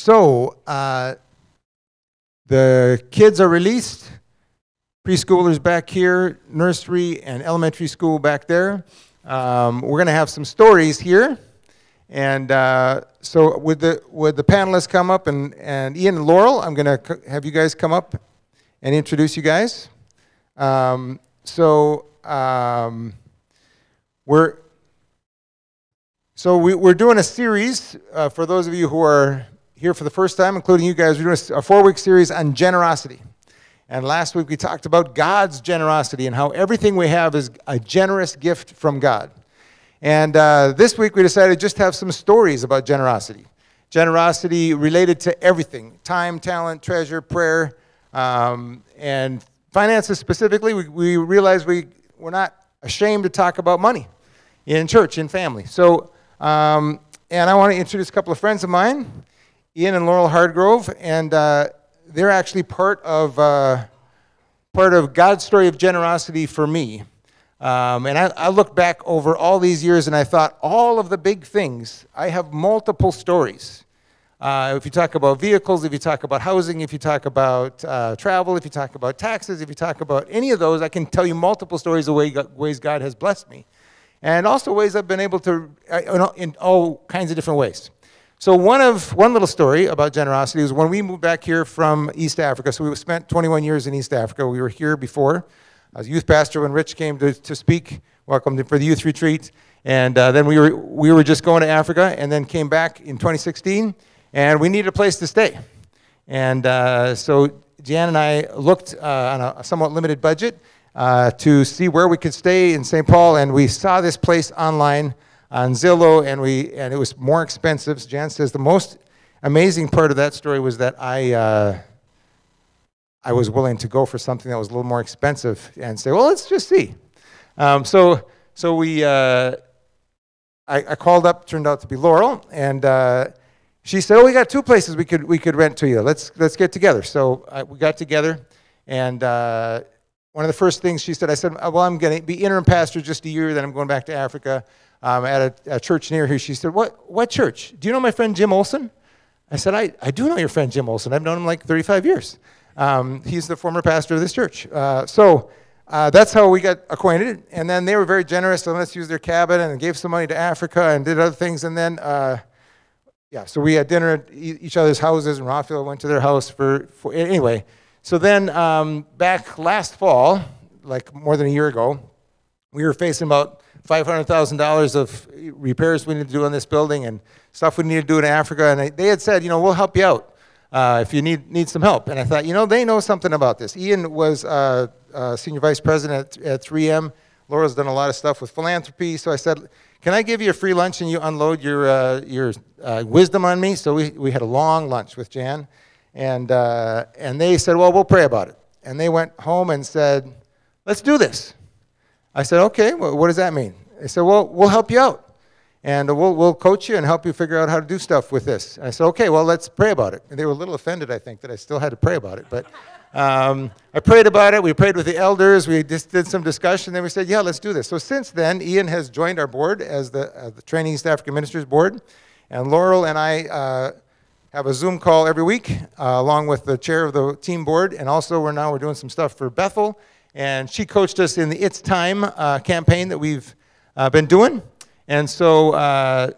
So, uh, the kids are released. Preschoolers back here, nursery and elementary school back there. Um, we're going to have some stories here. And uh, so, would the, would the panelists come up? And, and Ian and Laurel, I'm going to have you guys come up and introduce you guys. Um, so, um, we're, so we, we're doing a series uh, for those of you who are here for the first time, including you guys. We're doing a four-week series on generosity. And last week we talked about God's generosity and how everything we have is a generous gift from God. And uh, this week we decided to just have some stories about generosity. Generosity related to everything time, talent, treasure, prayer, um, and finances specifically. We, we realized we, we're not ashamed to talk about money in church, in family. So, um, and I want to introduce a couple of friends of mine, Ian and Laurel Hardgrove, and uh, they're actually part of, uh, part of God's story of generosity for me. Um, and I, I look back over all these years and I thought, all of the big things, I have multiple stories. Uh, if you talk about vehicles, if you talk about housing, if you talk about uh, travel, if you talk about taxes, if you talk about any of those, I can tell you multiple stories of way, ways God has blessed me. And also ways I've been able to, in all kinds of different ways. So one of one little story about generosity is when we moved back here from East Africa. So we spent 21 years in East Africa. We were here before. I was youth pastor when Rich came to, to speak, welcome for the youth retreat. And uh, then we were, we were just going to Africa and then came back in 2016 and we needed a place to stay. And uh, so Jan and I looked uh, on a, a, somewhat limited budget uh, to see where we could stay in St. Paul and we saw this place online on Zillow and, we, and it was more expensive. Jan says the most amazing part of that story was that I, uh, I was willing to go for something that was a little more expensive and say, well, let's just see. Um, so, so we, uh, I, I, called up, turned out to be Laurel, and uh, she said, oh, we got two places we could, we could rent to you. Let's, let's get together. So I, we got together, and uh, one of the first things she said, I said, well, I'm going to be interim pastor just a year, then I'm going back to Africa um, at a, a, church near here. She said, what, what church? Do you know my friend Jim Olson? I said, I, I do know your friend Jim Olson. I've known him like 35 years. Um, he's the former pastor of this church. Uh, so uh, that's how we got acquainted. And then they were very generous and let's use their cabin and gave some money to Africa and did other things. And then, uh, yeah, so we had dinner at each other's houses and Raphael went to their house for, for anyway. So then um, back last fall, like more than a year ago, we were facing about $500,000 of repairs we need to do on this building and stuff we need to do in Africa. And they had said, you know, we'll help you out uh, if you need, need some help. And I thought, you know, they know something about this. Ian was uh, uh, senior vice president at, at 3M. Laura's done a lot of stuff with philanthropy. So I said, can I give you a free lunch and you unload your, uh, your uh, wisdom on me? So we, we had a long lunch with Jan. And, uh, and they said, well, we'll pray about it. And they went home and said, let's do this. I said, okay, well, what does that mean? They said, well, we'll help you out and we'll, we'll coach you and help you figure out how to do stuff with this. I said, okay, well, let's pray about it. And they were a little offended, I think, that I still had to pray about it. But um, I prayed about it. We prayed with the elders. We just did some discussion. Then we said, yeah, let's do this. So since then, Ian has joined our board as the, uh, the Training East African Ministers Board. And Laurel and I uh, have a Zoom call every week, uh, along with the chair of the team board. And also, we're now we're doing some stuff for Bethel. And she coached us in the It's Time uh, campaign that we've uh, been doing. And so uh,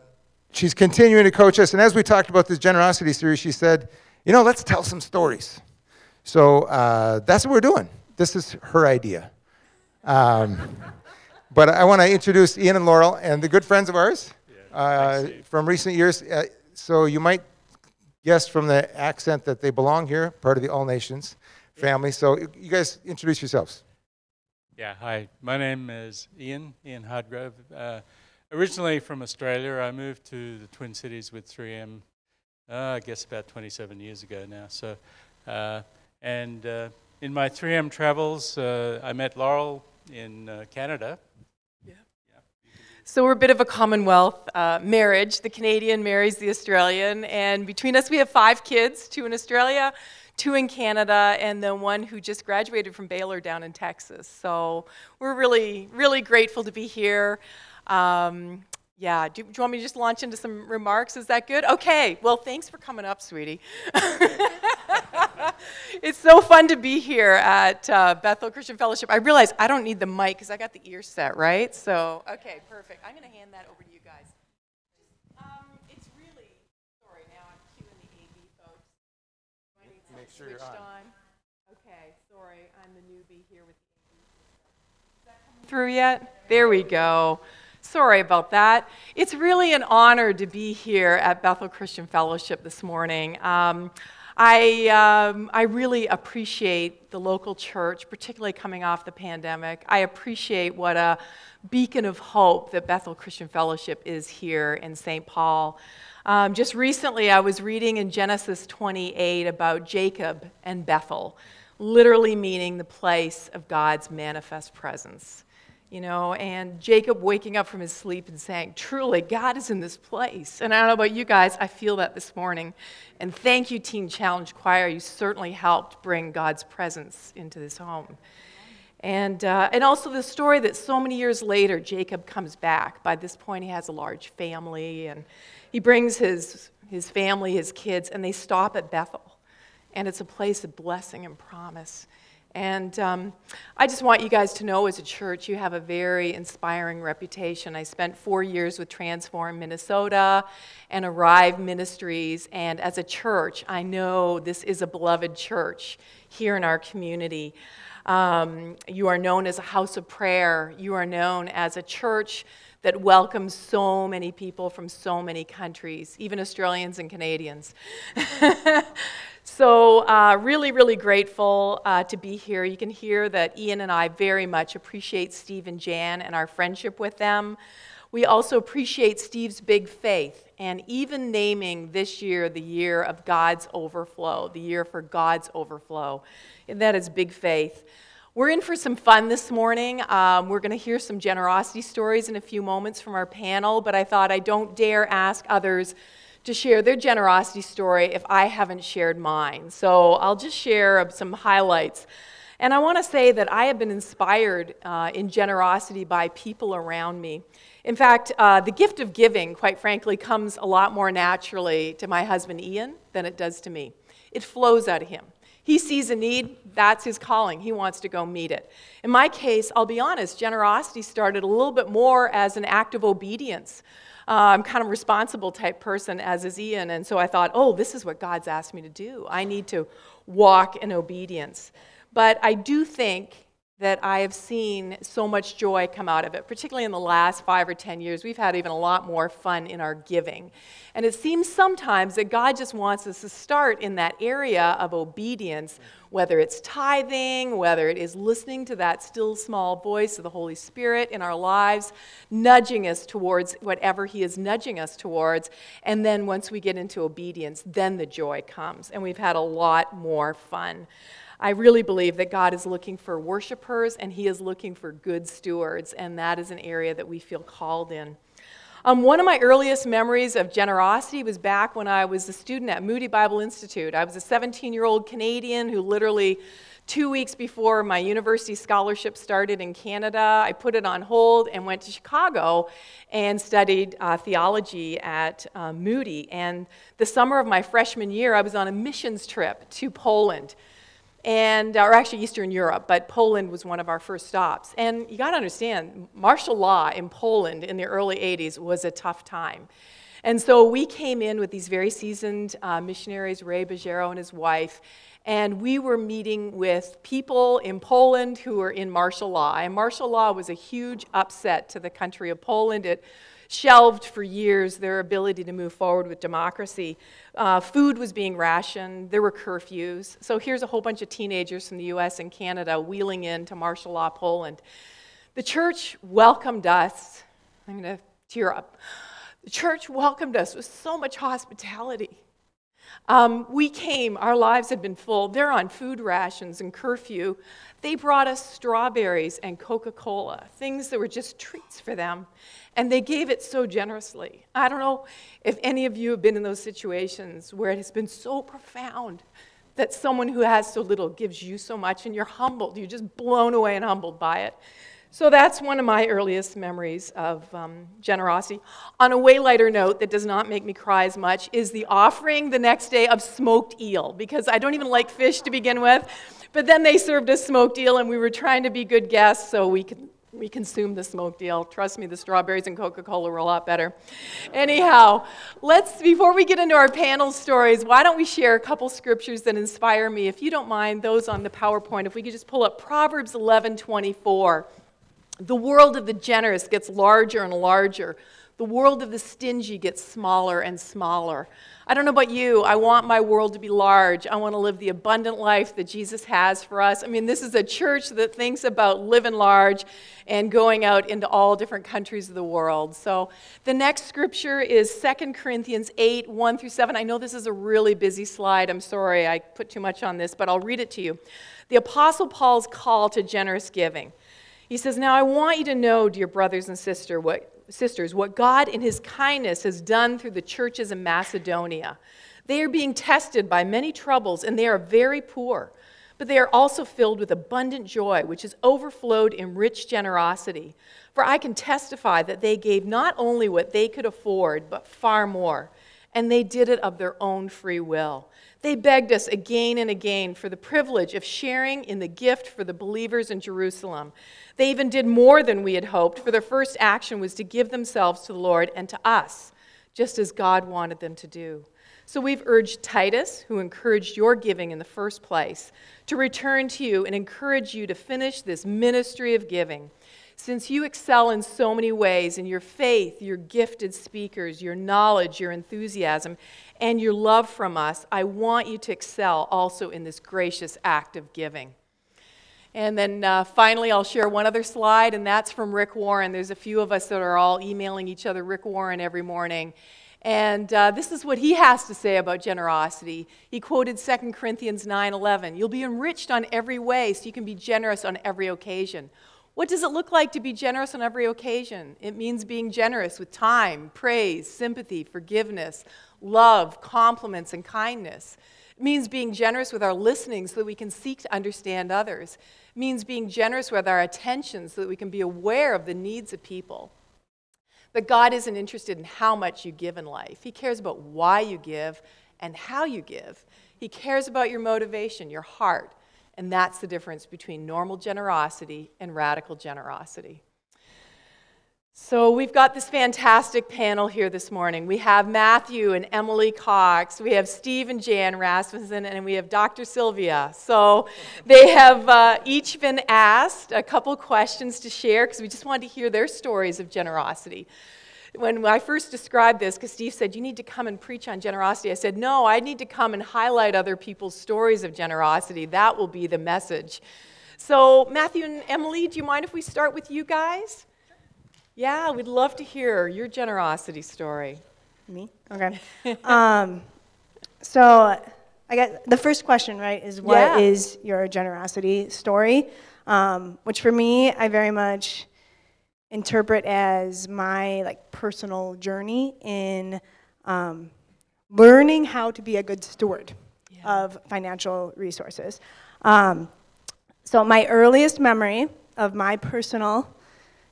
she's continuing to coach us. And as we talked about this generosity series, she said, you know, let's tell some stories. So uh, that's what we're doing. This is her idea. Um, but I want to introduce Ian and Laurel and the good friends of ours yeah, uh, from recent years. Uh, so you might guess from the accent that they belong here, part of the All Nations family. So you guys introduce yourselves. Yeah, hi. My name is Ian, Ian Hardgrove. Uh, Originally from Australia, I moved to the Twin Cities with 3M, uh, I guess about 27 years ago now. So, uh, and uh, in my 3M travels, uh, I met Laurel in uh, Canada. Yeah. yeah. So we're a bit of a Commonwealth uh, marriage. The Canadian marries the Australian, and between us we have five kids, two in Australia, two in Canada, and then one who just graduated from Baylor down in Texas. So we're really, really grateful to be here. Um, Yeah, do, do, you want me to just launch into some remarks? Is that good? Okay, well, thanks for coming up, sweetie. it's so fun to be here at uh, Bethel Christian Fellowship. I realize I don't need the mic because I got the ear set, right? So, okay, perfect. I'm going to hand that over to you guys. Um, it's really, sorry, now I'm cueing the AV folks. Do I need Make sure you're on. on. Okay, sorry, I'm the newbie here with the AV. Is through yet? There we go. Sorry about that. It's really an honor to be here at Bethel Christian Fellowship this morning. Um, I, um, I really appreciate the local church, particularly coming off the pandemic. I appreciate what a beacon of hope that Bethel Christian Fellowship is here in St. Paul. Um, just recently, I was reading in Genesis 28 about Jacob and Bethel, literally meaning the place of God's manifest presence you know, and Jacob waking up from his sleep and saying, Truly, God is in this place. And I don't know about you guys, I feel that this morning. And thank you, Teen Challenge Choir. You certainly helped bring God's presence into this home. And, uh, and also the story that so many years later, Jacob comes back. By this point, he has a large family, and he brings his, his family, his kids, and they stop at Bethel. And it's a place of blessing and promise. And um, I just want you guys to know as a church, you have a very inspiring reputation. I spent four years with Transform Minnesota and Arrive Ministries. And as a church, I know this is a beloved church here in our community. Um, you are known as a house of prayer, you are known as a church that welcomes so many people from so many countries, even Australians and Canadians. So, uh, really, really grateful uh, to be here. You can hear that Ian and I very much appreciate Steve and Jan and our friendship with them. We also appreciate Steve's big faith and even naming this year the year of God's overflow, the year for God's overflow. And that is big faith. We're in for some fun this morning. Um, we're going to hear some generosity stories in a few moments from our panel, but I thought I don't dare ask others to share their generosity story if I haven't shared mine. So I'll just share some highlights. And I want to say that I have been inspired uh, in generosity by people around me. In fact, uh, the gift of giving, quite frankly, comes a lot more naturally to my husband Ian than it does to me. It flows out of him. He sees a need, that's his calling. He wants to go meet it. In my case, I'll be honest, generosity started a little bit more as an act of obedience. Uh, I'm kind of a responsible type person, as is Ian. And so I thought, oh, this is what God's asked me to do. I need to walk in obedience. But I do think that I have seen so much joy come out of it, particularly in the last five or 10 years. We've had even a lot more fun in our giving. And it seems sometimes that God just wants us to start in that area of obedience, whether it's tithing, whether it is listening to that still small voice of the Holy Spirit in our lives, nudging us towards whatever He is nudging us towards. And then once we get into obedience, then the joy comes. And we've had a lot more fun. I really believe that God is looking for worshipers and He is looking for good stewards, and that is an area that we feel called in. Um, one of my earliest memories of generosity was back when I was a student at Moody Bible Institute. I was a 17 year old Canadian who literally, two weeks before my university scholarship started in Canada, I put it on hold and went to Chicago and studied uh, theology at uh, Moody. And the summer of my freshman year, I was on a missions trip to Poland and or actually Eastern Europe, but Poland was one of our first stops. And you got to understand, martial law in Poland in the early 80s was a tough time. And so we came in with these very seasoned uh, missionaries, Ray Bajero and his wife, and we were meeting with people in Poland who were in martial law. And martial law was a huge upset to the country of Poland. It shelved for years their ability to move forward with democracy. Uh, food was being rationed, there were curfews. So here's a whole bunch of teenagers from the US and Canada wheeling in to martial law Poland. The church welcomed us. I'm going to tear up. The church welcomed us with so much hospitality. Um, we came, our lives had been full. They're on food rations and curfew. They brought us strawberries and Coca Cola, things that were just treats for them. And they gave it so generously. I don't know if any of you have been in those situations where it has been so profound that someone who has so little gives you so much and you're humbled. You're just blown away and humbled by it. So that's one of my earliest memories of um, generosity. On a way lighter note that does not make me cry as much is the offering the next day of smoked eel, because I don't even like fish to begin with. But then they served us smoked eel, and we were trying to be good guests so we could we consumed the smoked eel. Trust me, the strawberries and Coca-Cola were a lot better. Anyhow, let's before we get into our panel stories, why don't we share a couple scriptures that inspire me? If you don't mind, those on the PowerPoint, if we could just pull up Proverbs 11:24. The world of the generous gets larger and larger. The world of the stingy gets smaller and smaller. I don't know about you, I want my world to be large. I want to live the abundant life that Jesus has for us. I mean, this is a church that thinks about living large and going out into all different countries of the world. So the next scripture is 2 Corinthians 8 1 through 7. I know this is a really busy slide. I'm sorry I put too much on this, but I'll read it to you. The Apostle Paul's call to generous giving. He says, Now I want you to know, dear brothers and sister, what, sisters, what God in his kindness has done through the churches in Macedonia. They are being tested by many troubles, and they are very poor. But they are also filled with abundant joy, which has overflowed in rich generosity. For I can testify that they gave not only what they could afford, but far more. And they did it of their own free will. They begged us again and again for the privilege of sharing in the gift for the believers in Jerusalem. They even did more than we had hoped, for their first action was to give themselves to the Lord and to us, just as God wanted them to do. So we've urged Titus, who encouraged your giving in the first place, to return to you and encourage you to finish this ministry of giving. Since you excel in so many ways in your faith, your gifted speakers, your knowledge, your enthusiasm, and your love from us, I want you to excel also in this gracious act of giving. And then uh, finally, I'll share one other slide, and that's from Rick Warren. There's a few of us that are all emailing each other Rick Warren every morning. And uh, this is what he has to say about generosity. He quoted 2 Corinthians 9:11. You'll be enriched on every way, so you can be generous on every occasion. What does it look like to be generous on every occasion? It means being generous with time, praise, sympathy, forgiveness, love, compliments, and kindness. It means being generous with our listening so that we can seek to understand others. It means being generous with our attention so that we can be aware of the needs of people. But God isn't interested in how much you give in life, He cares about why you give and how you give. He cares about your motivation, your heart, and that's the difference between normal generosity and radical generosity. So, we've got this fantastic panel here this morning. We have Matthew and Emily Cox, we have Steve and Jan Rasmussen, and we have Dr. Sylvia. So, they have uh, each been asked a couple questions to share because we just wanted to hear their stories of generosity when I first described this, because Steve said, You need to come and preach on generosity, I said, No, I need to come and highlight other people's stories of generosity. That will be the message. So, Matthew and Emily, do you mind if we start with you guys? Yeah, we'd love to hear your generosity story. Me? Okay. um, so, I got the first question, right, is what yeah. is your generosity story? Um, which for me, I very much interpret as my like personal journey in um, learning how to be a good steward yeah. of financial resources. Um, so my earliest memory of my personal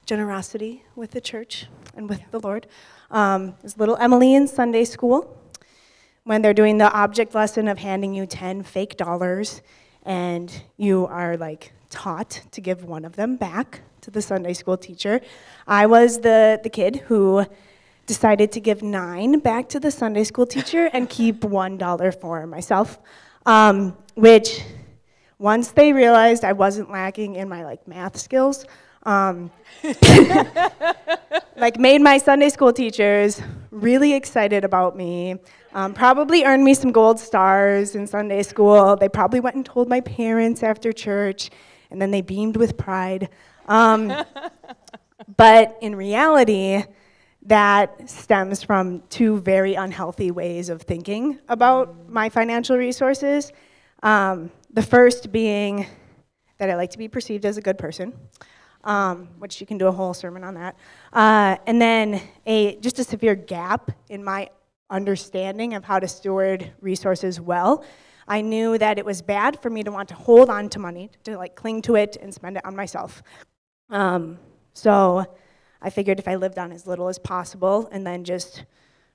generosity with the church and with yeah. the Lord um, is little Emily in Sunday school when they're doing the object lesson of handing you 10 fake dollars and you are like taught to give one of them back to the Sunday school teacher. I was the, the kid who decided to give nine back to the Sunday school teacher and keep $1 for myself, um, which once they realized I wasn't lacking in my like math skills, um, like made my Sunday school teachers really excited about me. Um, probably earned me some gold stars in Sunday school. They probably went and told my parents after church, and then they beamed with pride. Um, but in reality, that stems from two very unhealthy ways of thinking about my financial resources. Um, the first being that I like to be perceived as a good person, um, which you can do a whole sermon on that. Uh, and then a just a severe gap in my understanding of how to steward resources well. I knew that it was bad for me to want to hold on to money, to like cling to it and spend it on myself. Um, so I figured if I lived on as little as possible and then just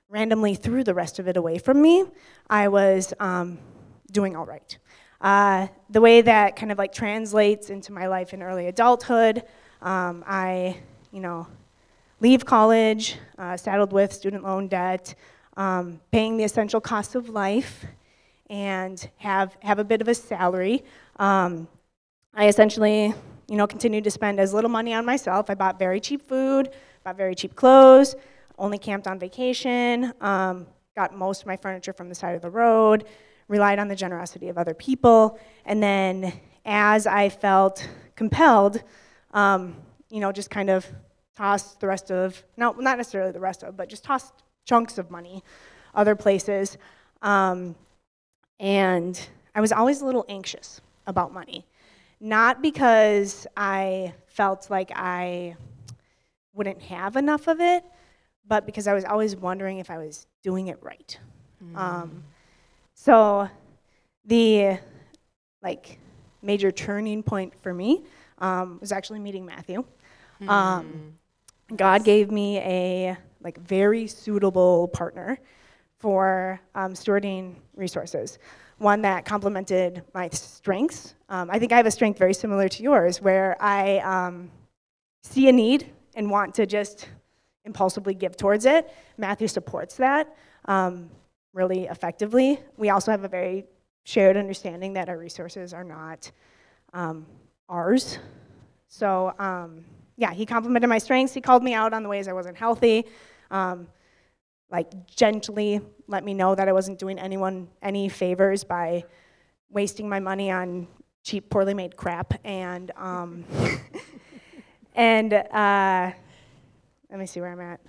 randomly threw the rest of it away from me, I was um, doing all right. Uh, the way that kind of like translates into my life in early adulthood, um, I, you know, leave college, uh, saddled with student loan debt, um, paying the essential costs of life, and have, have a bit of a salary. Um, I essentially, you know, continued to spend as little money on myself. I bought very cheap food, bought very cheap clothes, only camped on vacation, um, got most of my furniture from the side of the road, relied on the generosity of other people, and then as I felt compelled, um, you know, just kind of tossed the rest of, no, not necessarily the rest of, but just tossed chunks of money other places. Um, and I was always a little anxious about money. Not because I felt like I wouldn't have enough of it, but because I was always wondering if I was doing it right. Mm. Um, so the like major turning point for me um, was actually meeting Matthew. Mm. Um, God gave me a like very suitable partner for um, stewarding resources. One that complemented my strengths. Um, I think I have a strength very similar to yours, where I um, see a need and want to just impulsively give towards it. Matthew supports that um, really effectively. We also have a very shared understanding that our resources are not um, ours. So um, yeah, he complimented my strengths. He called me out on the ways I wasn't healthy. Um, like gently let me know that I wasn't doing anyone any favors by wasting my money on cheap, poorly made crap. And um, and uh, let me see where I'm at.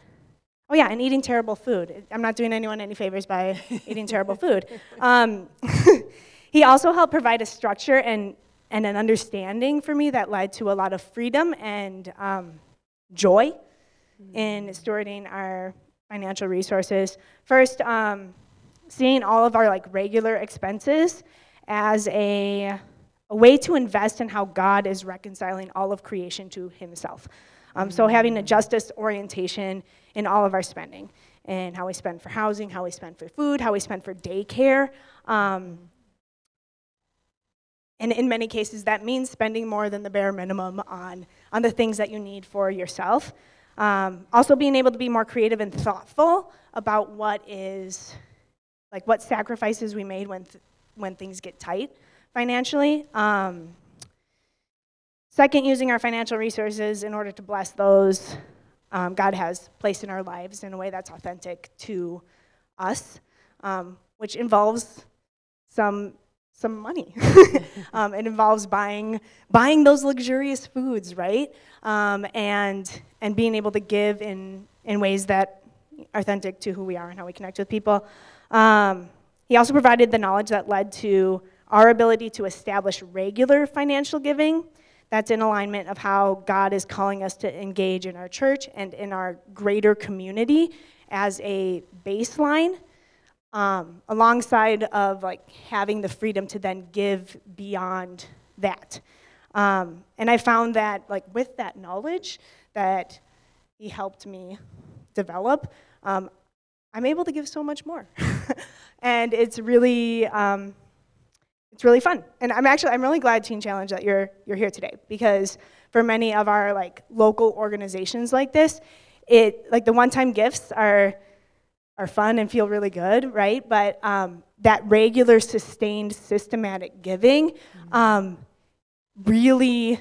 Oh yeah, and eating terrible food. I'm not doing anyone any favors by eating terrible food. Um, he also helped provide a structure and and an understanding for me that led to a lot of freedom and um, joy. In stewarding our financial resources. First, um, seeing all of our like regular expenses as a, a, way to invest in how God is reconciling all of creation to Himself. Um, so having a justice orientation in all of our spending and how we spend for housing, how we spend for food, how we spend for daycare. Um, and in many cases, that means spending more than the bare minimum on, on the things that you need for yourself. Um, also, being able to be more creative and thoughtful about what is, like, what sacrifices we made when, th- when things get tight financially. Um, second, using our financial resources in order to bless those um, God has placed in our lives in a way that's authentic to us, um, which involves some some money. um, it involves buying buying those luxurious foods, right? Um, and and being able to give in in ways that are authentic to who we are and how we connect with people. Um, he also provided the knowledge that led to our ability to establish regular financial giving. That's in alignment of how God is calling us to engage in our church and in our greater community as a baseline um, alongside of like having the freedom to then give beyond that. Um, and I found that like with that knowledge that he helped me develop, um, I'm able to give so much more. and it's really, um, it's really fun. And I'm actually, I'm really glad Teen Challenge that you're, you're here today because for many of our like local organizations like this, it, like the one-time gifts are, are fun and feel really good, right? But um, that regular, sustained, systematic giving mm-hmm. um, really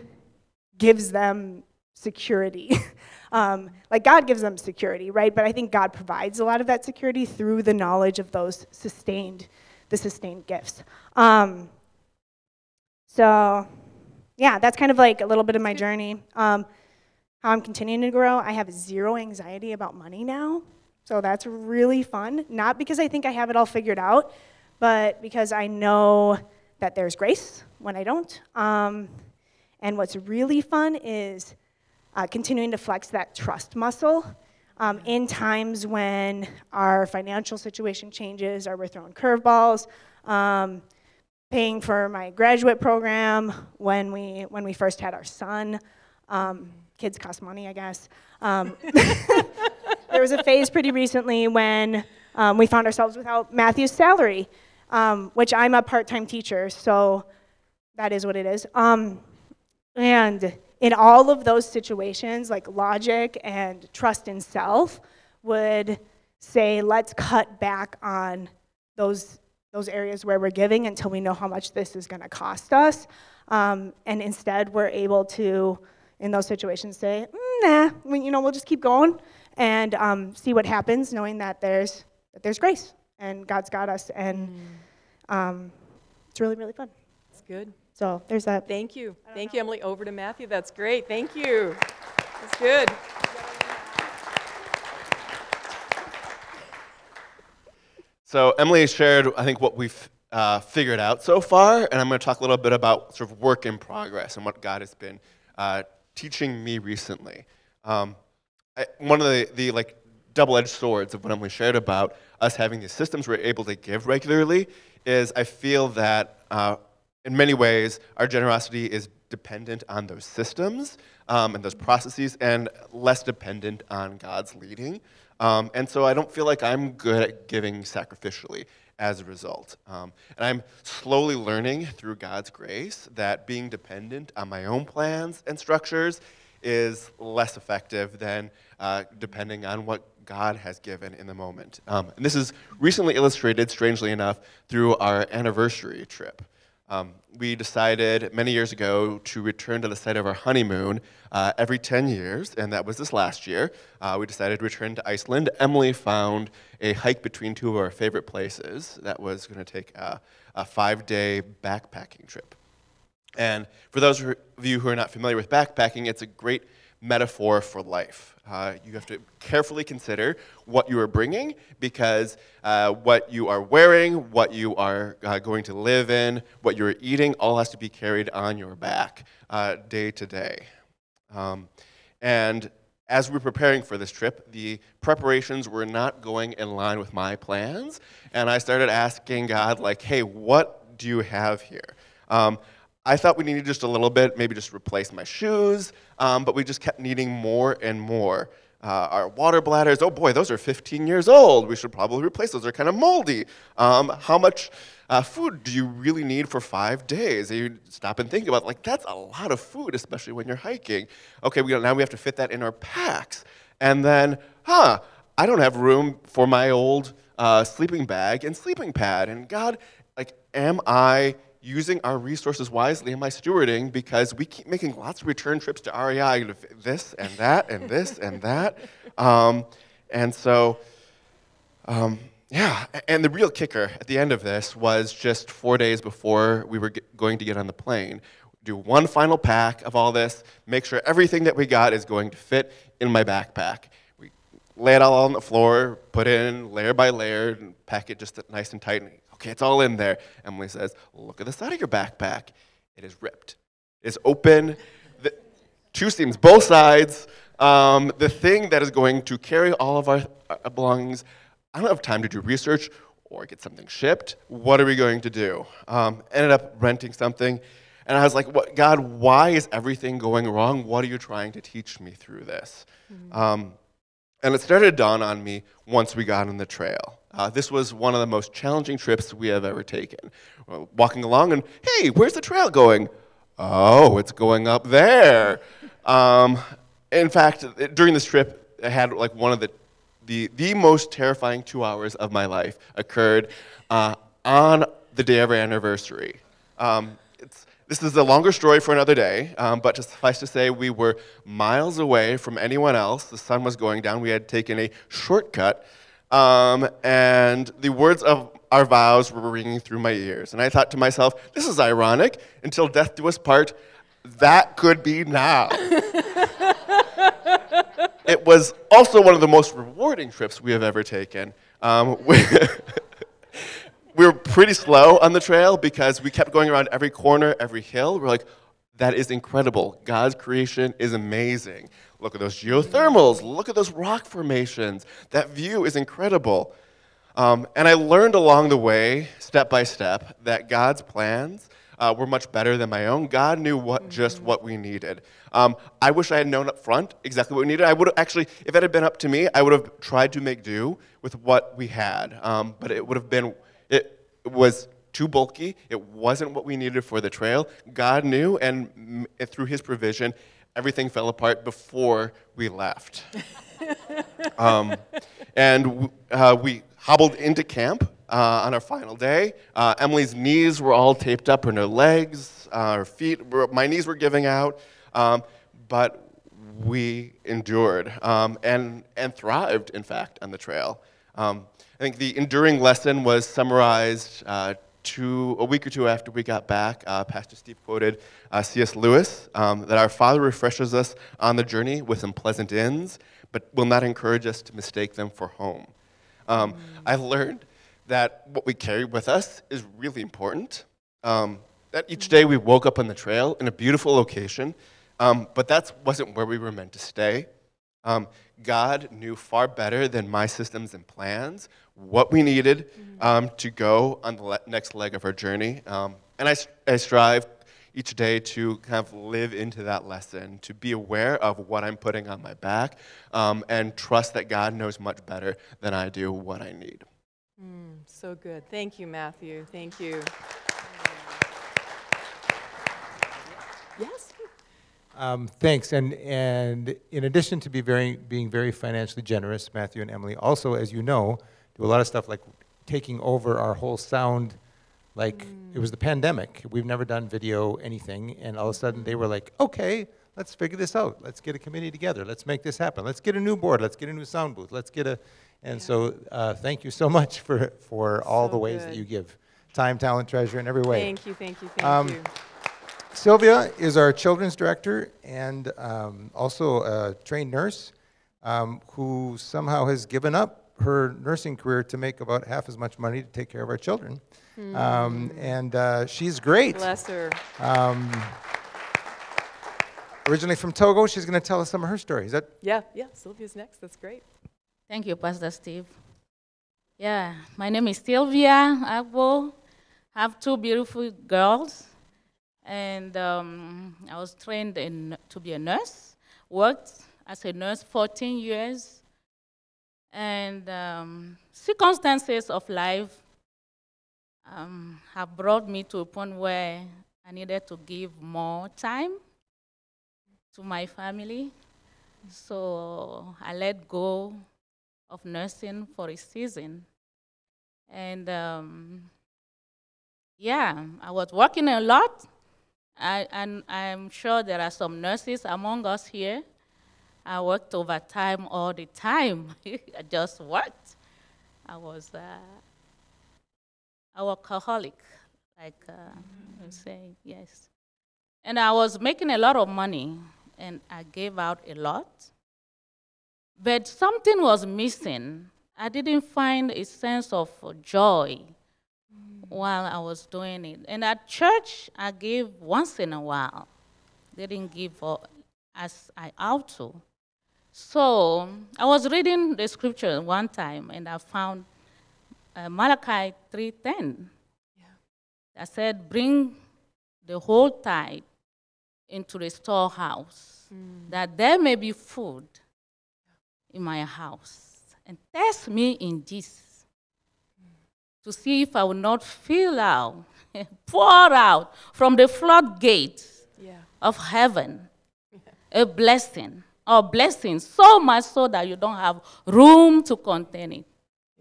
gives them security. um, like God gives them security, right? But I think God provides a lot of that security through the knowledge of those sustained, the sustained gifts. Um, so, yeah, that's kind of like a little bit of my journey. Um, how I'm continuing to grow. I have zero anxiety about money now. So that's really fun. Not because I think I have it all figured out, but because I know that there's grace when I don't. Um, and what's really fun is uh, continuing to flex that trust muscle um, in times when our financial situation changes or we're throwing curveballs. Um, paying for my graduate program when we when we first had our son. Um, kids cost money, I guess. There was a phase pretty recently when um, we found ourselves without Matthew's salary, um, which I'm a part-time teacher, so that is what it is. Um, and in all of those situations, like logic and trust in self would say, let's cut back on those, those areas where we're giving until we know how much this is going to cost us. Um, and instead, we're able to, in those situations, say, mm, nah, you know, we'll just keep going and um, see what happens, knowing that there's, that there's grace and God's got us. And mm. um, it's really, really fun. It's good. So there's that. Thank you. Thank know. you, Emily. Over to Matthew. That's great. Thank you. That's good. So Emily shared, I think, what we've uh, figured out so far, and I'm going to talk a little bit about sort of work in progress and what God has been uh, teaching me recently. Um, One of the, the like double-edged swords of what Emily shared about us having these systems we're able to give regularly is I feel that uh, in many ways our generosity is dependent on those systems um, and those processes and less dependent on God's leading. Um, and so I don't feel like I'm good at giving sacrificially as a result. Um, and I'm slowly learning through God's grace that being dependent on my own plans and structures is less effective than uh, depending on what God has given in the moment. Um, and this is recently illustrated, strangely enough, through our anniversary trip. Um, we decided many years ago to return to the site of our honeymoon uh, every 10 years, and that was this last year. Uh, we decided to return to Iceland. Emily found a hike between two of our favorite places that was going to take a, a five day backpacking trip. And for those of you who are not familiar with backpacking, it's a great metaphor for life. Uh, you have to carefully consider what you are bringing because uh, what you are wearing, what you are uh, going to live in, what you're eating, all has to be carried on your back uh, day to day. Um, and as we were preparing for this trip, the preparations were not going in line with my plans. And I started asking God, like, hey, what do you have here? Um, I thought we needed just a little bit, maybe just replace my shoes, um, but we just kept needing more and more. Uh, our water bladders, oh boy, those are 15 years old. We should probably replace those. They're kind of moldy. Um, how much uh, food do you really need for five days? You stop and think about, like, that's a lot of food, especially when you're hiking. Okay, we, now we have to fit that in our packs. And then, huh, I don't have room for my old uh, sleeping bag and sleeping pad. And God, like, am I using our resources wisely am I stewarding because we keep making lots of return trips to REI, this and that and this and that. Um, and so, um, yeah, and the real kicker at the end of this was just four days before we were going to get on the plane. Do one final pack of all this, make sure everything that we got is going to fit in my backpack. We lay it all on the floor, put in layer by layer, and pack it just nice and tight. Okay, it's all in there. Emily says, Look at the side of your backpack. It is ripped. It's open. The, two seams, both sides. Um, the thing that is going to carry all of our, our belongings, I don't have time to do research or get something shipped. What are we going to do? Um, ended up renting something. And I was like, what, God, why is everything going wrong? What are you trying to teach me through this? Mm-hmm. Um, and it started to dawn on me once we got on the trail. Uh, this was one of the most challenging trips we have ever taken. Walking along, and hey, where's the trail going? Oh, it's going up there. Um, in fact, during this trip, I had like one of the the, the most terrifying two hours of my life occurred uh, on the day of our anniversary. Um, this is a longer story for another day, um, but to suffice to say, we were miles away from anyone else. The sun was going down. We had taken a shortcut, um, and the words of our vows were ringing through my ears. And I thought to myself, this is ironic. Until death do us part, that could be now. it was also one of the most rewarding trips we have ever taken. Um, we were pretty slow on the trail because we kept going around every corner, every hill. We're like, that is incredible. God's creation is amazing. Look at those geothermals. Look at those rock formations. That view is incredible. Um, and I learned along the way, step by step, that God's plans uh, were much better than my own. God knew what just what we needed. Um, I wish I had known up front exactly what we needed. I would have actually, if it had been up to me, I would have tried to make do with what we had. Um, but it would have been, it was too bulky. It wasn't what we needed for the trail. God knew, and through His provision, everything fell apart before we left. um, and uh, we hobbled into camp uh, on our final day. Uh, Emily's knees were all taped up in her legs, uh, her feet, were, my knees were giving out, um, but we endured um, and, and thrived, in fact, on the trail. Um, I think the enduring lesson was summarized uh, two, a week or two after we got back. Uh, Pastor Steve quoted uh, C.S. Lewis um, that our Father refreshes us on the journey with some pleasant ends, but will not encourage us to mistake them for home. Um, mm. I learned that what we carry with us is really important. Um, that each day we woke up on the trail in a beautiful location, um, but that wasn't where we were meant to stay. Um, God knew far better than my systems and plans what we needed um, to go on the le- next leg of our journey. Um, and I, I strive each day to kind of live into that lesson, to be aware of what I'm putting on my back, um, and trust that God knows much better than I do what I need. Mm, so good. Thank you, Matthew. Thank you. Yes. Um, thanks. And, and in addition to be very, being very financially generous, Matthew and Emily also, as you know, do a lot of stuff like taking over our whole sound. Like mm. it was the pandemic. We've never done video anything. And all of a sudden they were like, okay, let's figure this out. Let's get a committee together. Let's make this happen. Let's get a new board. Let's get a new sound booth. Let's get a, and yeah. so uh, thank you so much for, for all the ways good. that you give. Time, talent, treasure in every way. Thank you, thank you, thank um, you. Sylvia is our children's director and um, also a trained nurse um, who somehow has given up her nursing career to make about half as much money to take care of our children. Mm. Um, and uh, she's great. Bless her. Um, originally from Togo, she's going to tell us some of her stories. That yeah, yeah. Sylvia's next. That's great. Thank you, Pastor Steve. Yeah, my name is Sylvia Agbo. I have two beautiful girls and um, I was trained in, to be a nurse. Worked as a nurse 14 years, and um, circumstances of life um, have brought me to a point where I needed to give more time to my family. So I let go of nursing for a season. And um, yeah, I was working a lot I, and I'm sure there are some nurses among us here. I worked overtime all the time. I just worked. I was uh, a workaholic, like uh, mm-hmm. saying, yes. And I was making a lot of money, and I gave out a lot. But something was missing. I didn't find a sense of joy while I was doing it. And at church, I gave once in a while. They didn't give as I ought to. So I was reading the scripture one time, and I found uh, Malachi 3.10. Yeah. I said, bring the whole tithe into the storehouse, mm. that there may be food in my house. And test me in this to see if I will not fill out, pour out from the floodgates yeah. of heaven yeah. a blessing or blessing so much so that you don't have room to contain it.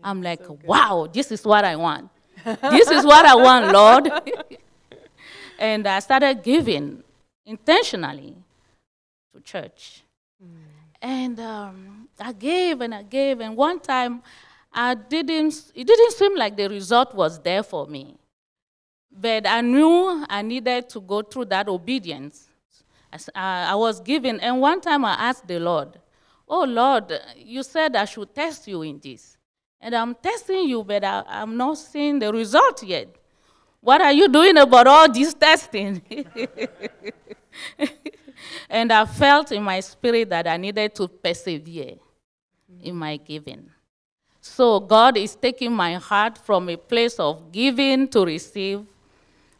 I'm like, so wow, this is what I want. this is what I want, Lord. and I started giving intentionally to church. Mm. And um, I gave and I gave. And one time I didn't, it didn't seem like the result was there for me. But I knew I needed to go through that obedience. I was given, and one time I asked the Lord, Oh Lord, you said I should test you in this. And I'm testing you, but I, am not seeing the result yet. What are you doing about all this testing? and I felt in my spirit that I needed to persevere in my giving. So God is taking my heart from a place of giving to receive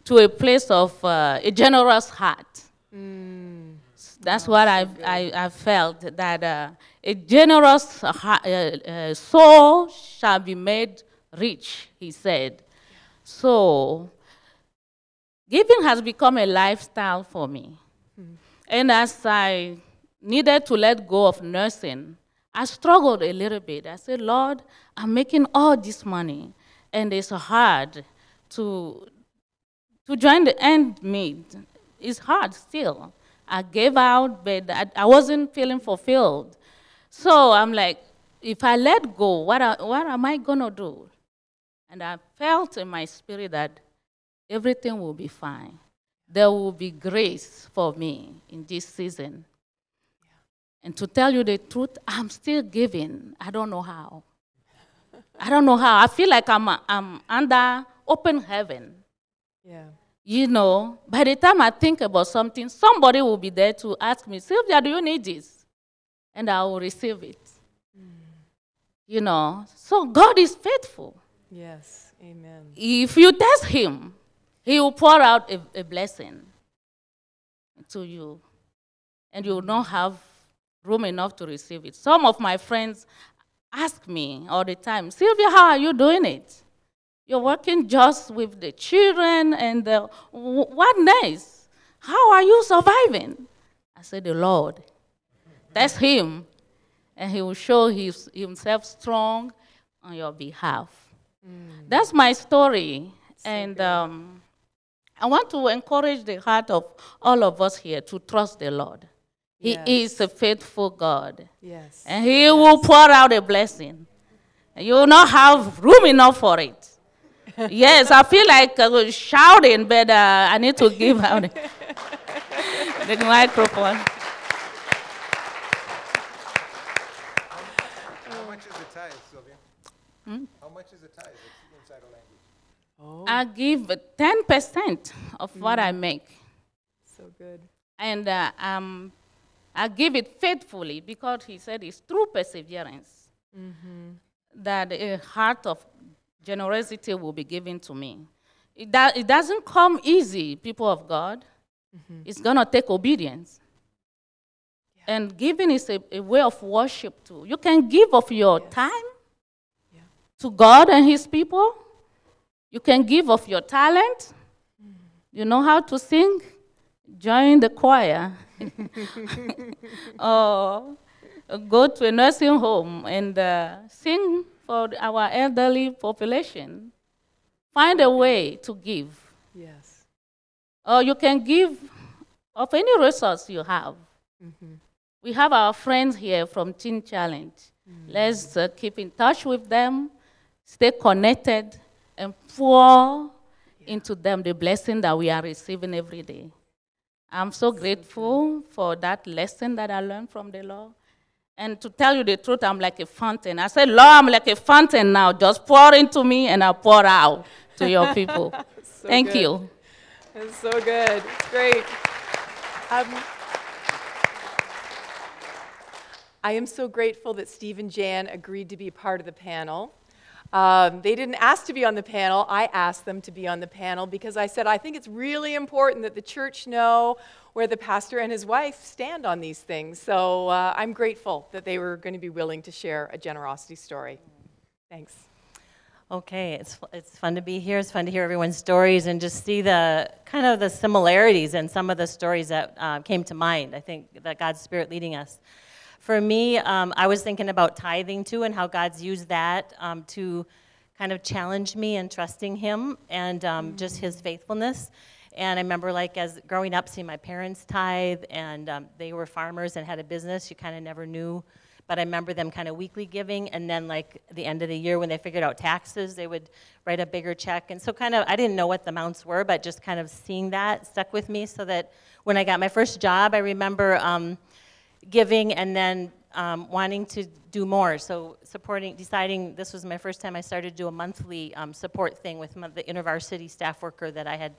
to a place of uh, a generous heart. Mm. That's oh, what I, I, I, felt that uh, a generous uh, uh, soul shall be made rich, he said. So, giving has become a lifestyle for me. Mm. And as I needed to let go of nursing, I struggled a little bit. I said, Lord, I'm making all this money, and it's hard to, to join the end meet. It's hard still. I gave out, but I, I wasn't feeling fulfilled. So I'm like, if I let go, what, are, what am I going to do? And I felt in my spirit that everything will be fine. There will be grace for me in this season. And to tell you the truth, I'm still giving. I don't know how. I don't know how. I feel like I'm, I'm under open heaven. Yeah. You know, by the time I think about something, somebody will be there to ask me, Sylvia, do you need this? And I will receive it. Mm. You know, so God is faithful. Yes, amen. If you test Him, He will pour out a, a blessing to you, and you will not have room enough to receive it. Some of my friends ask me all the time, Sylvia, how are you doing it? You're working just with the children and the, what next? How are you surviving? I said, the Lord. That's Him. And He will show his, Himself strong on your behalf. Mm. That's my story. So and um, I want to encourage the heart of all of us here to trust the Lord. He yes. is a faithful God. Yes. And He yes. will pour out a blessing. You will not have room enough for it. Yes, I feel like uh, shouting, but uh, I need to give out the microphone. How much is the tithe, Sylvia? Hmm? How much is the tithe inside a language? Oh. I give 10% of mm. what I make. So good. And uh, um, I give it faithfully because he said it's through perseverance mm-hmm. that a heart of generosity will be given to me. It, do, it doesn't come easy, people of God. Mm-hmm. It's going to take obedience. Yeah. And giving is a, a, way of worship too. You can give of your yes. time yeah. to God and His people. You can give of your talent. Mm. You know how to sing? Join the choir. or go to a nursing home and uh, sing for our elderly population. Find a way to give. Yes. Or you can give of any resource you have. Mm-hmm. We have our friends here from Teen Challenge. Mm-hmm. Let's uh, keep in touch with them, stay connected, and pour yeah. into them the blessing that we are receiving every day. I'm so grateful for that lesson that I learned from the Lord. And to tell you the truth, I'm like a fountain. I said, Lord, I'm like a fountain now. Just pour into me and I pour out to your people. so Thank good. you. It's so good. It's great. Um, I am so grateful that Steve and Jan agreed to be part of the panel. Um, they didn't ask to be on the panel. I asked them to be on the panel because I said, I think it's really important that the church know where the pastor and his wife stand on these things. So uh, I'm grateful that they were going to be willing to share a generosity story. Thanks. Okay, it's, it's fun to be here. It's fun to hear everyone's stories and just see the kind of the similarities in some of the stories that uh, came to mind. I think that God's Spirit leading us. For me, um, I was thinking about tithing too and how God's used that um, to kind of challenge me in trusting Him and um, just His faithfulness. And I remember, like, as growing up, seeing my parents tithe, and um, they were farmers and had a business. You kind of never knew. But I remember them kind of weekly giving, and then, like, the end of the year when they figured out taxes, they would write a bigger check. And so, kind of, I didn't know what the amounts were, but just kind of seeing that stuck with me so that when I got my first job, I remember um, giving and then um, wanting to do more. So supporting, deciding this was my first time I started to do a monthly um, support thing with the InterVarsity staff worker that I had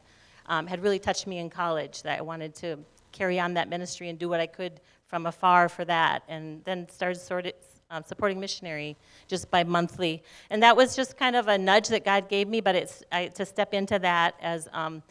um, had really touched me in college. That I wanted to carry on that ministry and do what I could from afar for that, and then started sort of, um, supporting missionary just by monthly. And that was just kind of a nudge that God gave me, but it's I, to step into that as um,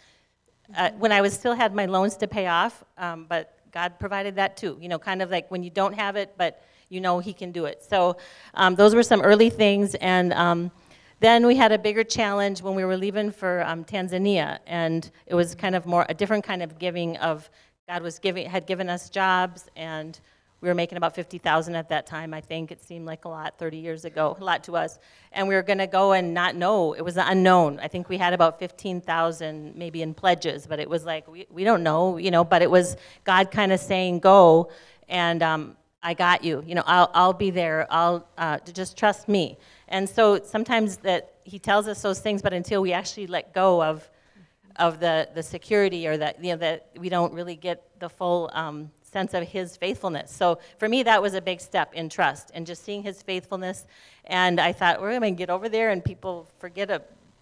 uh, when I was still had my loans to pay off, um, but God provided that too. You know, kind of like when you don't have it, but you know He can do it. So um, those were some early things, and um, then we had a bigger challenge when we were leaving for um, Tanzania, and it was kind of more a different kind of giving of God was giving had given us jobs and we were making about 50,000 at that time, I think. It seemed like a lot 30 years ago, a lot to us. And we were going to go and not know. It was unknown. I think we had about 15,000 maybe in pledges, but it was like, we, we don't know, you know, but it was God kind of saying, go, and um, I got you. You know, I'll, I'll be there. I'll uh, just trust me. And so sometimes that he tells us those things, but until we actually let go of, of the, the security or that, you know, that we don't really get the full um, sense of his faithfulness. So for me, that was a big step in trust and just seeing his faithfulness. And I thought, we're going to get over there and people forget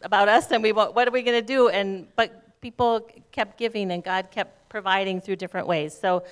about us and we won't, what are we going to do? And, but people kept giving and God kept providing through different ways. So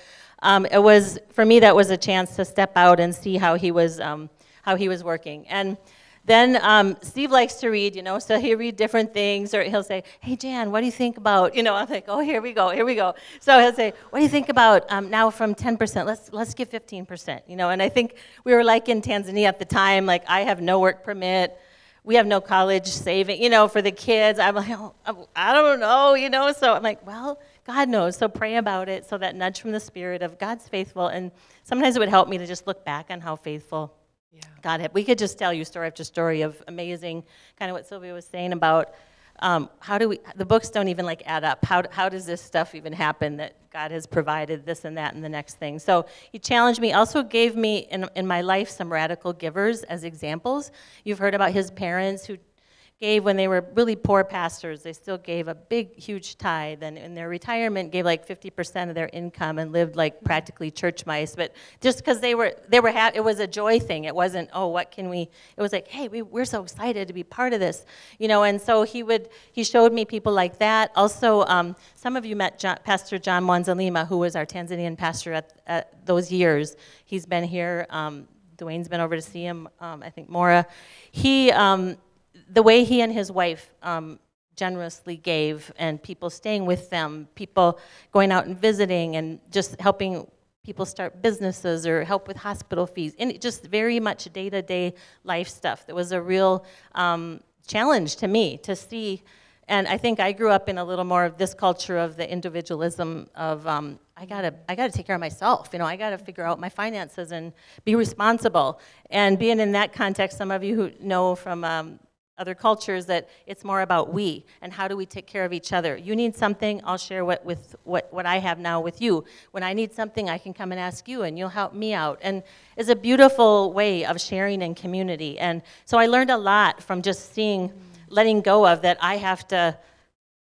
um, it was, for me, that was a chance to step out and see how he was, um, how he was working. And then um, Steve likes to read, you know, so he'll read different things, or he'll say, "Hey Jan, what do you think about?" You know, I'm like, "Oh, here we go, here we go." So he'll say, "What do you think about um, now from 10%? Let's let's give 15%." You know, and I think we were like in Tanzania at the time, like I have no work permit, we have no college saving, you know, for the kids. I'm like, oh, I don't know, you know. So I'm like, well, God knows. So pray about it. So that nudge from the Spirit of God's faithful, and sometimes it would help me to just look back on how faithful yeah. God, we could just tell you story after story of amazing, kind of what Sylvia was saying about um, how do we, the books don't even like add up. How, how does this stuff even happen that God has provided this and that and the next thing? So he challenged me, also gave me in, in my life some radical givers as examples. You've heard about his parents who gave when they were really poor pastors. They still gave a big, huge tithe, and in their retirement, gave like 50% of their income and lived like practically church mice. But just because they were, they were, ha- it was a joy thing. It wasn't, oh, what can we? It was like, hey, we, we're so excited to be part of this, you know. And so he would, he showed me people like that. Also, um, some of you met John, Pastor John Mwanzalima, who was our Tanzanian pastor at, at those years. He's been here. Um, Dwayne's been over to see him. Um, I think Mora. He um, the way he and his wife um, generously gave, and people staying with them, people going out and visiting, and just helping people start businesses or help with hospital fees, and just very much day-to-day life stuff. That was a real um, challenge to me to see. And I think I grew up in a little more of this culture of the individualism of um, I gotta I gotta take care of myself. You know, I gotta figure out my finances and be responsible. And being in that context, some of you who know from um, other cultures that it's more about we and how do we take care of each other. You need something, I'll share what, with, what, what I have now with you. When I need something, I can come and ask you and you'll help me out. And it's a beautiful way of sharing in community. And so I learned a lot from just seeing, letting go of that I have to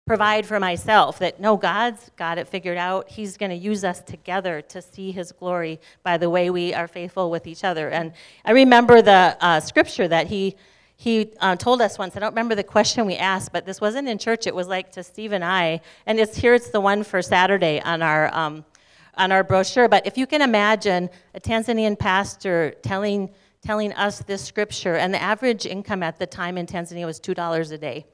provide for myself that no god's got it figured out he's going to use us together to see his glory by the way we are faithful with each other and i remember the uh, scripture that he he uh, told us once, I don't remember the question we asked, but this wasn't in church, it was like to Steve and I, and it's here it's the one for Saturday on our, um, on our brochure, but if you can imagine a Tanzanian pastor telling, telling us this scripture, and the average income at the time in Tanzania was $2 a day.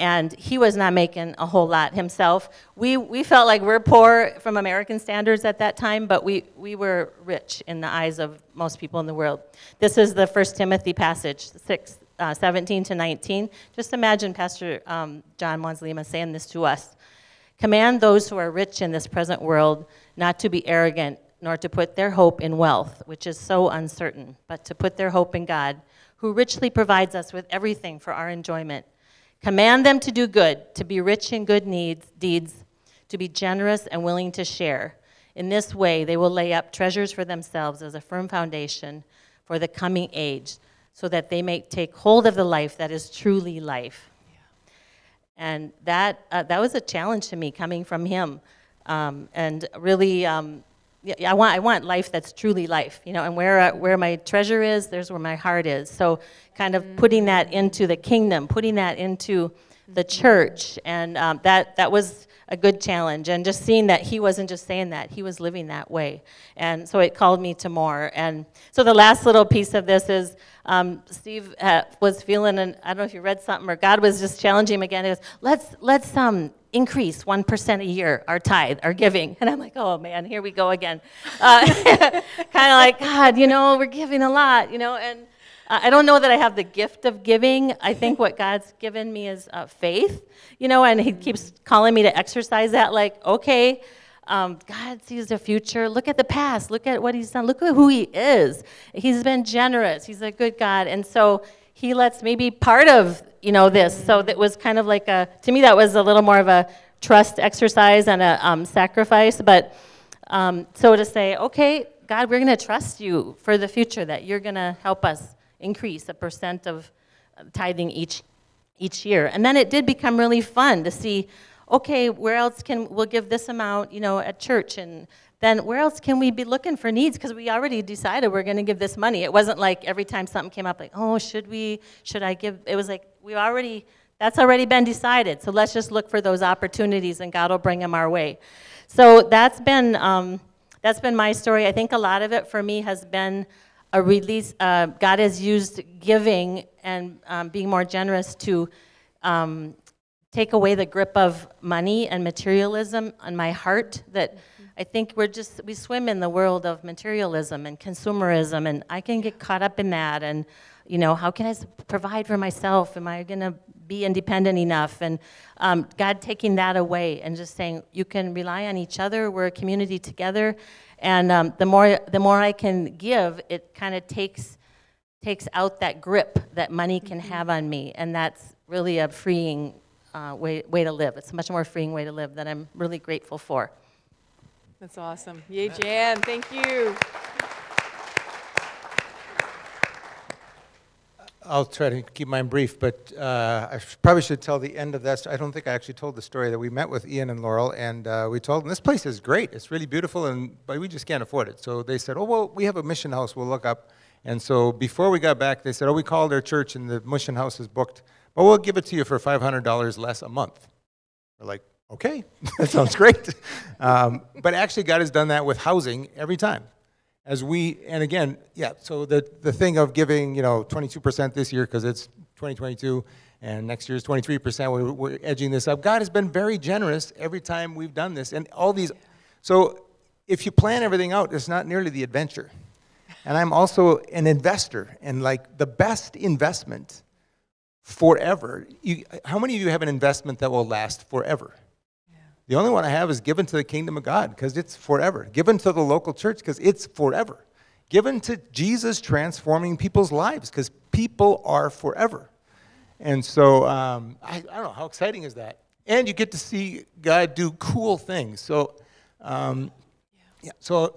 And he was not making a whole lot himself. We, we felt like we're poor from American standards at that time, but we, we were rich in the eyes of most people in the world. This is the First Timothy passage, 6, uh, 17 to 19. Just imagine Pastor um, John Mwanzalima saying this to us. Command those who are rich in this present world not to be arrogant, nor to put their hope in wealth, which is so uncertain, but to put their hope in God, who richly provides us with everything for our enjoyment. Command them to do good, to be rich in good needs, deeds, to be generous and willing to share. In this way, they will lay up treasures for themselves as a firm foundation for the coming age so that they may take hold of the life that is truly life. Yeah. And that, uh, that was a challenge to me coming from him. Um, and really, um, yeah, I, want, I want life that's truly life, you know, and where, uh, where my treasure is, there's where my heart is. So kind of putting that into the kingdom, putting that into the church, and um, that, that was a good challenge. And just seeing that he wasn't just saying that, he was living that way. And so it called me to more. And so the last little piece of this is um, Steve uh, was feeling, and I don't know if you read something, or God was just challenging him again. He goes, let's, let's um, increase 1% a year, our tithe, our giving. And I'm like, oh man, here we go again. Uh, kind of like, God, you know, we're giving a lot, you know, and I don't know that I have the gift of giving. I think what God's given me is uh, faith, you know, and He keeps calling me to exercise that. Like, okay, um, God sees the future. Look at the past. Look at what He's done. Look at who He is. He's been generous. He's a good God, and so He lets me be part of, you know, this. So that was kind of like a to me that was a little more of a trust exercise and a um, sacrifice. But um, so to say, okay, God, we're going to trust you for the future that you're going to help us increase a percent of tithing each each year. And then it did become really fun to see, okay, where else can we'll give this amount, you know, at church and then where else can we be looking for needs because we already decided we're going to give this money. It wasn't like every time something came up like, "Oh, should we should I give?" It was like we already that's already been decided. So let's just look for those opportunities and God will bring them our way. So that's been um, that's been my story. I think a lot of it for me has been a release, uh, God has used giving and um, being more generous to um, take away the grip of money and materialism on my heart that I think we're just, we swim in the world of materialism and consumerism, and I can get caught up in that. And, you know, how can I provide for myself? Am I going to be independent enough? And um, God taking that away and just saying, you can rely on each other. We're a community together. And um, the, more, the more I can give, it kind of takes, takes out that grip that money can mm-hmm. have on me. And that's really a freeing uh, way, way to live. It's a much more freeing way to live that I'm really grateful for. That's awesome. Yay, Jan. Thank you. I'll try to keep mine brief, but uh, I probably should tell the end of that. I don't think I actually told the story that we met with Ian and Laurel, and uh, we told them this place is great. It's really beautiful, and but we just can't afford it. So they said, "Oh well, we have a mission house. We'll look up." And so before we got back, they said, "Oh, we called our church, and the mission house is booked, but we'll give it to you for $500 less a month." We're like, "Okay, that sounds great." Um, but actually, God has done that with housing every time as we, and again, yeah, so the, the thing of giving, you know, 22% this year because it's 2022 and next year is 23%, we're, we're edging this up. God has been very generous every time we've done this and all these. So if you plan everything out, it's not nearly the adventure. And I'm also an investor and like the best investment forever. You, how many of you have an investment that will last forever? The only one I have is given to the kingdom of God because it's forever. Given to the local church because it's forever. Given to Jesus transforming people's lives because people are forever. And so um, I, I, don't know, how exciting is that? And you get to see God do cool things. So, um, yeah, so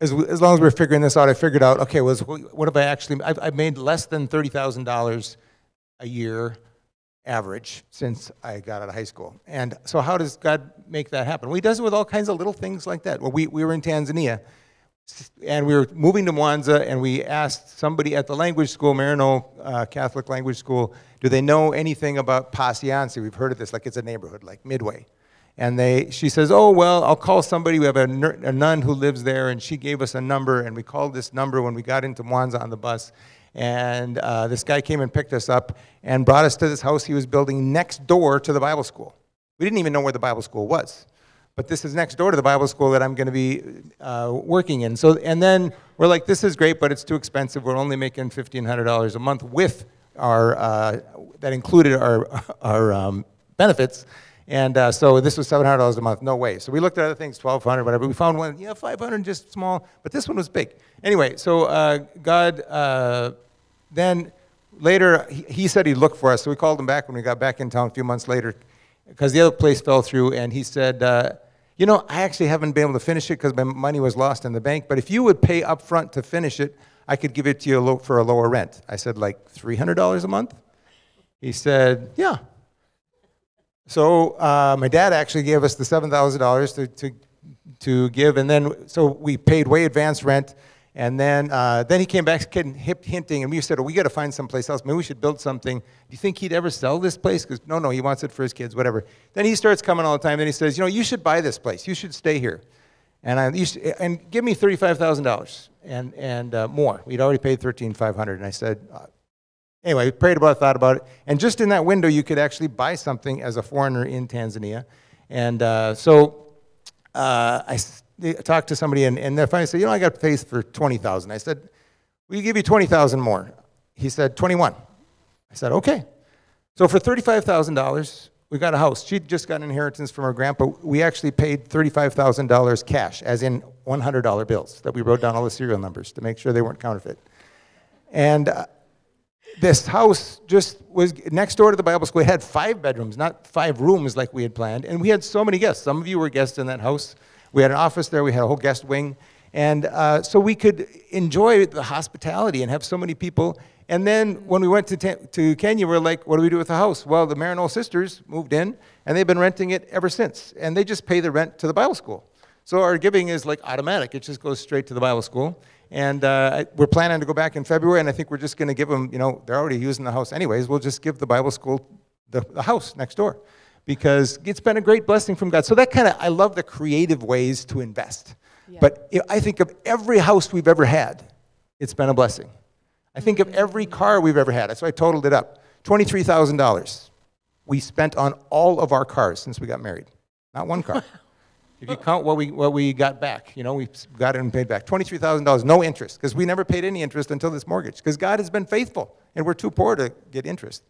as, as long as we're figuring this out, I figured out, okay, was what have I actually, I've, I've made less than $30,000 a year average since I got out of high school. And so how does God make that happen? Well, he does it with all kinds of little things like that. Well, we, we were in Tanzania, and we were moving to Mwanza, and we asked somebody at the language school, Marano uh, Catholic Language School, do they know anything about Pasiansi? We've heard of this, like it's a neighborhood, like Midway. And they, she says, oh, well, I'll call somebody. We have a, a nun who lives there, and she gave us a number, and we called this number when we got into Mwanza on the bus. And uh, this guy came and picked us up and brought us to this house he was building next door to the Bible school. We didn't even know where the Bible school was. But this is next door to the Bible school that I'm going to be uh, working in. So, and then we're like, this is great, but it's too expensive. We're only making $1,500 a month with our, uh, that included our, our um, benefits. And uh, so this was $700 a month, no way. So we looked at other things, 1200 whatever. We found one, yeah, 500 just small, but this one was big. Anyway, so uh, God uh, then later, he, he said he'd look for us, so we called him back when we got back in town a few months later, because the other place fell through, and he said, uh, you know, I actually haven't been able to finish it because my money was lost in the bank, but if you would pay up front to finish it, I could give it to you for a lower rent. I said, like $300 a month? He said, yeah. So uh, my dad actually gave us the $7,000 to, to, to give, and then, so we paid way advance rent, and then, uh, then he came back hinting, and we said, oh, we got to find someplace else. Maybe we should build something. Do you think he'd ever sell this place? Because, no, no, he wants it for his kids, whatever. Then he starts coming all the time. Then he says, you know, you should buy this place. You should stay here. And I to, and give me $35,000 and, and uh, more. We'd already paid 13500 And I said, uh, anyway, prayed about it, thought about it. And just in that window, you could actually buy something as a foreigner in Tanzania. And uh, so uh, I talked to somebody, and, and they finally said, you know, I got paid for 20000 I said, we give you 20000 more. He said, 21 I said, okay. So for $35,000, we got a house. She just got an inheritance from her grandpa. We actually paid $35,000 cash, as in $100 bills that we wrote down all the serial numbers to make sure they weren't counterfeit. And uh, this house just was next door to the Bible school. It had five bedrooms, not five rooms like we had planned. And we had so many guests. Some of you were guests in that house. We had an office there. We had a whole guest wing. And uh, so we could enjoy the hospitality and have so many people. And then when we went to, to Kenya, we are like, what do we do with the house? Well, the Marino sisters moved in, and they've been renting it ever since. And they just pay the rent to the Bible school. So our giving is like automatic. It just goes straight to the Bible school. And uh, we're planning to go back in February, and I think we're just going to give them, you know, they're already using the house anyways. We'll just give the Bible school the, the house next door because it's been a great blessing from God. So that kind of, I love the creative ways to invest. Yeah. But I think of every house we've ever had, it's been a blessing. I think of every car we've ever had. So I totaled it up. $23,000 we spent on all of our cars since we got married. Not one car. if you count what we, what we got back, you know, we got it and paid back. $23,000, no interest, because we never paid any interest until this mortgage, because God has been faithful, and we're too poor to get interest.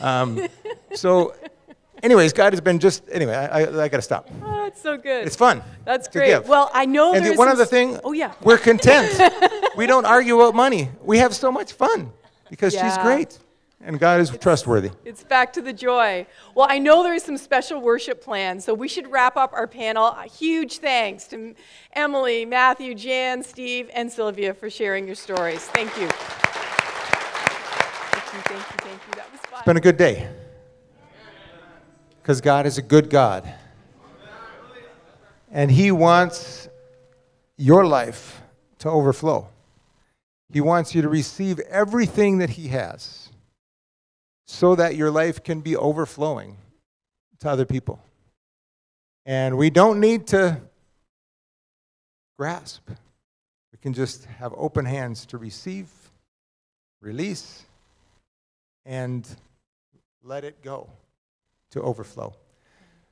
Um, so anyways, God has been just, anyway, I, I, I got to stop. Oh, it's so good. It's fun. That's great. Well, I know and there's one other thing, oh yeah, we're content. we don't argue about money. We have so much fun because yeah. she's great. And God is it's, trustworthy. It's back to the joy. Well, I know there is some special worship planned, so we should wrap up our panel. A huge thanks to Emily, Matthew, Jan, Steve, and Sylvia for sharing your stories. Thank you. Thank you, thank you, thank you. That was fun. It's been a good day because God is a good God. And He wants your life to overflow. He wants you to receive everything that He has so that your life can be overflowing to other people. And we don't need to grasp, we can just have open hands to receive, release, and let it go to overflow.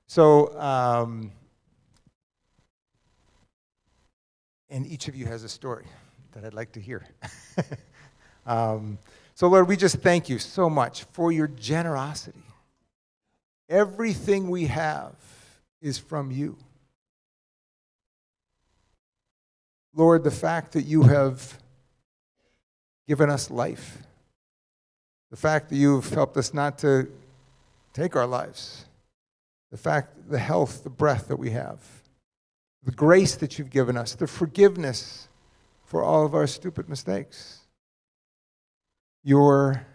So, um, and each of you has a story that I'd like to hear. um, so, Lord, we just thank you so much for your generosity. Everything we have is from you. Lord, the fact that you have given us life, the fact that you've helped us not to take our lives. The fact, the health, the breath that we have, the grace that you've given us, the forgiveness for all of our stupid mistakes, your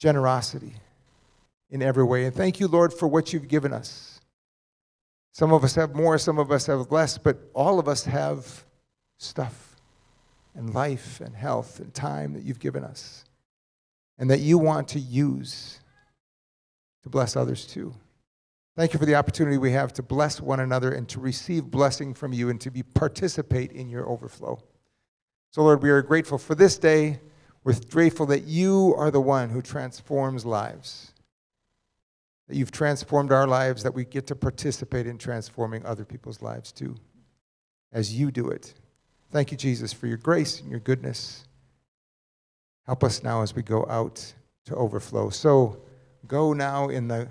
generosity in every way. And thank you, Lord, for what you've given us. Some of us have more, some of us have less, but all of us have stuff and life and health and time that you've given us and that you want to use to bless others too. Thank you for the opportunity we have to bless one another and to receive blessing from you and to be participate in your overflow. So Lord, we are grateful for this day. We're grateful that you are the one who transforms lives. That you've transformed our lives, that we get to participate in transforming other people's lives too, as you do it. Thank you, Jesus, for your grace and your goodness. Help us now as we go out to overflow. So, Go now in the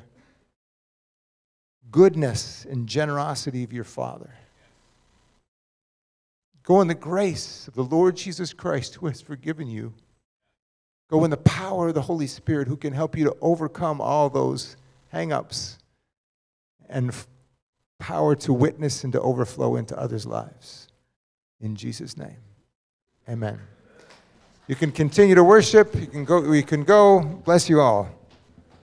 goodness and generosity of your Father. Go in the grace of the Lord Jesus Christ who has forgiven you. Go in the power of the Holy Spirit who can help you to overcome all those hang ups and power to witness and to overflow into others' lives. In Jesus' name. Amen. You can continue to worship. You can go. We can go. Bless you all.